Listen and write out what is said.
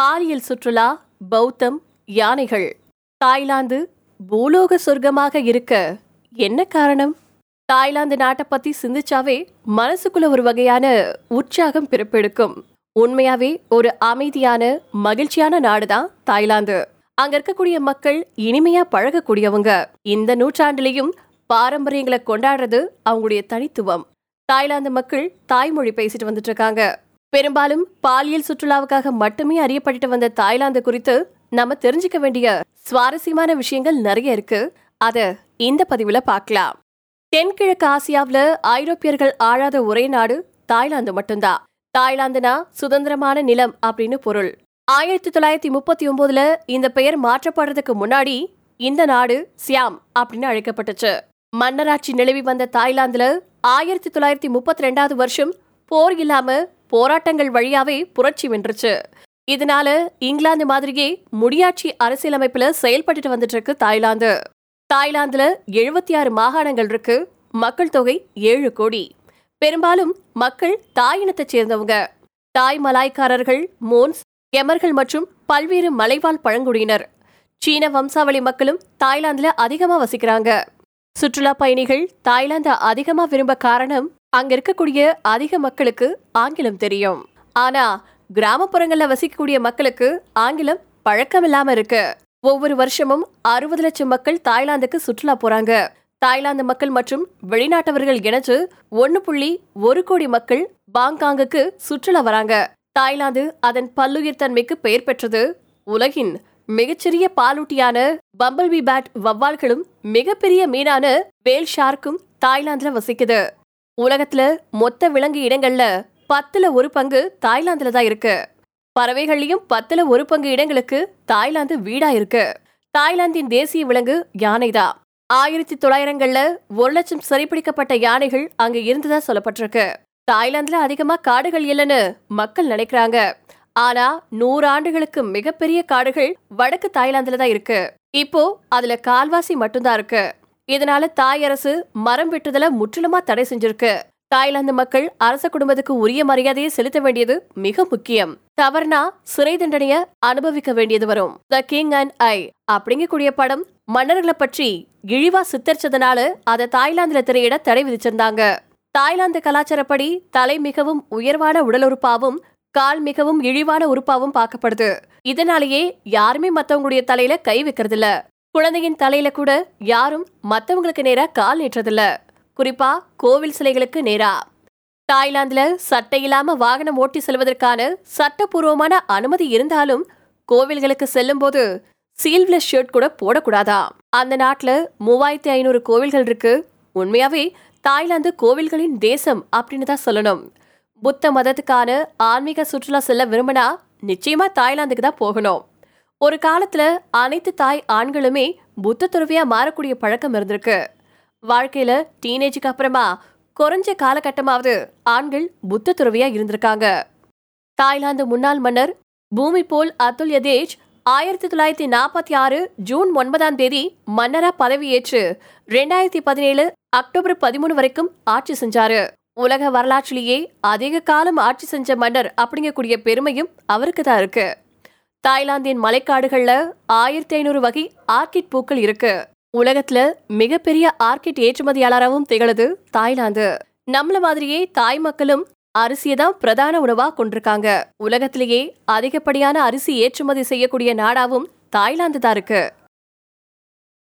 பாலியல் சுற்றுலா பௌத்தம் யானைகள். தாய்லாந்து பூலோக சொர்க்கமாக இருக்க என்ன காரணம்? தாய்லாந்து நாட்டை பத்தி சிந்திச்சாவே மனசுக்குள்ள ஒரு வகையான உற்சாகம் பிறப்பெடுக்கும். உண்மையாவே ஒரு அமைதியான மகிழ்ச்சியான நாடுதான் தாய்லாந்து. அங்க இருக்கக்கூடிய மக்கள் இனிமையா பழகக்கூடியவங்க. இந்த நூற்றாண்டுலயும் பாரம்பரியங்களை கொண்டாடுறது அவங்களுடைய தனித்துவம். தாய்லாந்து மக்கள் தாய்மொழி பேசிட்டு வந்துட்டு இருக்காங்க. பெரும்பாலும் பாலியல் சுற்றுலாவுக்காக மட்டுமே அறியப்பட்டு வந்த தாய்லாந்து குறித்து நம்ம தெரிஞ்சுக்க வேண்டிய சுவாரஸ்யமான விஷயங்கள் நிறைய இருக்கு. அத இந்த பதிவுல பார்க்கலாம். தென்கிழக்கு ஆசியாவுல ஐரோப்பியர்கள் ஆழாத ஒரே நாடு தாய்லாந்து மட்டும்தான் தாய்லாந்துனா சுதந்திரமான நிலம் அப்படின்னு பொருள். ஆயிரத்தி தொள்ளாயிரத்தி முப்பத்தி ஒன்பதுல இந்த பெயர் மாற்றப்படுறதுக்கு முன்னாடி இந்த நாடு சியாம் அப்படின்னு அழைக்கப்பட்டுச்சு. மன்னராட்சி நிலவி வந்த தாய்லாந்துல ஆயிரத்தி தொள்ளாயிரத்தி முப்பத்தி ரெண்டாவது வருஷம் போர் இல்லாம போராட்டங்கள் வழியாவே புரட்சி வென்றுச்சு. இதனால இங்கிலாந்து மாதிரியே முடியாட்சி அரசியலமைப்புல செயல்பட்டுட்டு வந்துட்டு இருக்கு தாய்லாந்து. தாய்லாந்துல எழுபத்தி ஆறு மாகாணங்கள் இருக்கு. மக்கள் தொகை ஏழு கோடி. பெரும்பாலும் மக்கள் தாயினத்தைச் சேர்ந்தவங்க. தாய் மலாய்க்காரர்கள் மோன்ஸ் எமர்கள் மற்றும் பல்வேறு மலைவாழ் பழங்குடியினர். சீன வம்சாவளி மக்களும் தாய்லாந்துல அதிகமா வசிக்கிறாங்க. சுற்றுலா பயணிகள் தாய்லாந்து அதிகமா விரும்ப காரணம் அங்க இருக்கக்கூடிய அதிக மக்களுக்கு ஆங்கிலம் தெரியும். ஆனா கிராமப்புறங்களில் வசிக்கக்கூடிய மக்களுக்கு ஆங்கிலம் பழக்கமில்லாம இருக்கு. ஒவ்வொரு வருஷமும் அறுபது லட்சம் மக்கள் தாய்லாந்துக்கு சுற்றுலா போறாங்க. தாய்லாந்து மக்கள் மற்றும் வெளிநாட்டவர்கள் இணைச்சு ஒன்னு புள்ளி ஒரு கோடி மக்கள் பாங்காங்குக்கு சுற்றுலா வராங்க. தாய்லாந்து அதன் பல்லுயிர் தன்மைக்கு பெயர் பெற்றது. உலகின் மிகச்சிறிய பாலூட்டியான பம்பல்பி பேட் வவ்வால்களும் மிகப்பெரிய மீனான வேல் ஷார்க்கும் தாய்லாந்துல வசிக்குது. உலகத்துல மொத்த விலங்கு இடங்கள்ல பத்துல ஒரு பங்கு தாய்லாந்துல தான் இருக்கு. பறவைகள்லயும் பத்துல ஒரு பங்கு இடங்களுக்கு தாய்லாந்து வீடா இருக்கு. தாய்லாந்தின் தேசிய விலங்கு யானைதான் ஆயிரத்தி தொள்ளாயிரங்கள்ல ஒரு லட்சம் சிறைப்பிடிக்கப்பட்ட யானைகள் அங்க இருந்ததா சொல்லப்பட்டிருக்கு. தாய்லாந்துல அதிகமா காடுகள் இல்லைன்னு மக்கள் நினைக்கிறாங்க. ஆனா நூறு ஆண்டுகளுக்கு மிகப்பெரிய காடுகள் வடக்கு தாய்லாந்துல தான் இருக்கு. இப்போ அதுல கால்வாசி மட்டும்தான் இருக்கு. இதனால தாய் அரசு மரம் வெட்டுதல முற்றிலுமா தடை செஞ்சிருக்கு. தாய்லாந்து மக்கள் அரச குடும்பத்துக்கு உரிய மரியாதையை செலுத்த வேண்டியது மிக முக்கியம். தவறுனா சிறை தண்டனைய அனுபவிக்க வேண்டியது வரும். த கிங் அண்ட் ஐ அப்படிங்கக்கூடிய படம் மன்னர்களை பற்றி இழிவா சித்தரிச்சதுனால அதை தாய்லாந்துல திரையிட தடை விதிச்சிருந்தாங்க. தாய்லாந்து கலாச்சாரப்படி தலை மிகவும் உயர்வான உடல் உறுப்பாவும் கால் மிகவும் இழிவான உறுப்பாவும் பார்க்கப்படுது. இதனாலேயே யாருமே மத்தவங்களுடைய தலையில கை வைக்கிறது இல்ல குழந்தையின் தலையில கூட யாரும் மத்தவங்களுக்கு நேரா கால் நீட்டுறதில்ல குறிப்பா கோவில் சிலைகளுக்கு நேரா. தாய்லாந்துல சட்டை இல்லாம வாகனம் ஓட்டி செல்வதற்கான சட்டப்பூர்வமான அனுமதி இருந்தாலும் கோவில்களுக்கு செல்லும் போது சீல்வ்லெஸ் ஷர்ட் கூட போடக்கூடாதா? அந்த நாட்டுல மூவாயிரத்தி ஐநூறு கோவில்கள் இருக்கு. உண்மையாவே தாய்லாந்து கோவில்களின் தேசம் அப்படின்னு தான் சொல்லணும். புத்த மதத்துக்கான ஆன்மீக சுற்றுலா செல்ல விரும்பினா நிச்சயமா தாய்லாந்துக்கு தான் போகணும். ஒரு காலத்துல அனைத்து தாய் ஆண்களுமே புத்த துறவியா மாறக்கூடிய பழக்கம் இருந்திருக்கு. வாழ்க்கையில டீனேஜுக்கு அப்புறமா குறைஞ்ச காலகட்டமாவது ஆண்கள் புத்த துறவியா இருந்திருக்காங்க. தாய்லாந்து முன்னாள் மன்னர் பூமி போல் அதுல் யதேஜ் ஆயிரத்தி தொள்ளாயிரத்தி நாற்பத்தி ஆறு ஜூன் ஒன்பதாம் தேதி மன்னரா பதவியேற்று ரெண்டாயிரத்தி பதினேழு அக்டோபர் பதிமூணு வரைக்கும் ஆட்சி செஞ்சாரு. உலக வரலாற்றிலேயே அதிக காலம் ஆட்சி செஞ்ச மன்னர் அப்படிங்கக்கூடிய பெருமையும் அவருக்கு தான் இருக்கு. தாய்லாந்தின் மலைக்காடுகளில் ஆயிரத்தி ஐநூறு வகை ஆர்கிட் பூக்கள் இருக்கு. உலகத்துல மிகப்பெரிய ஆர்கிட் ஏற்றுமதியாளராகவும் திகழுது தாய்லாந்து. நம்மள மாதிரியே தாய் மக்களும் அரிசியை தான் பிரதான உணவா கொண்டிருக்காங்க. உலகத்திலேயே அதிகப்படியான அரிசி ஏற்றுமதி செய்யக்கூடிய நாடாவும் தாய்லாந்து தான் இருக்கு.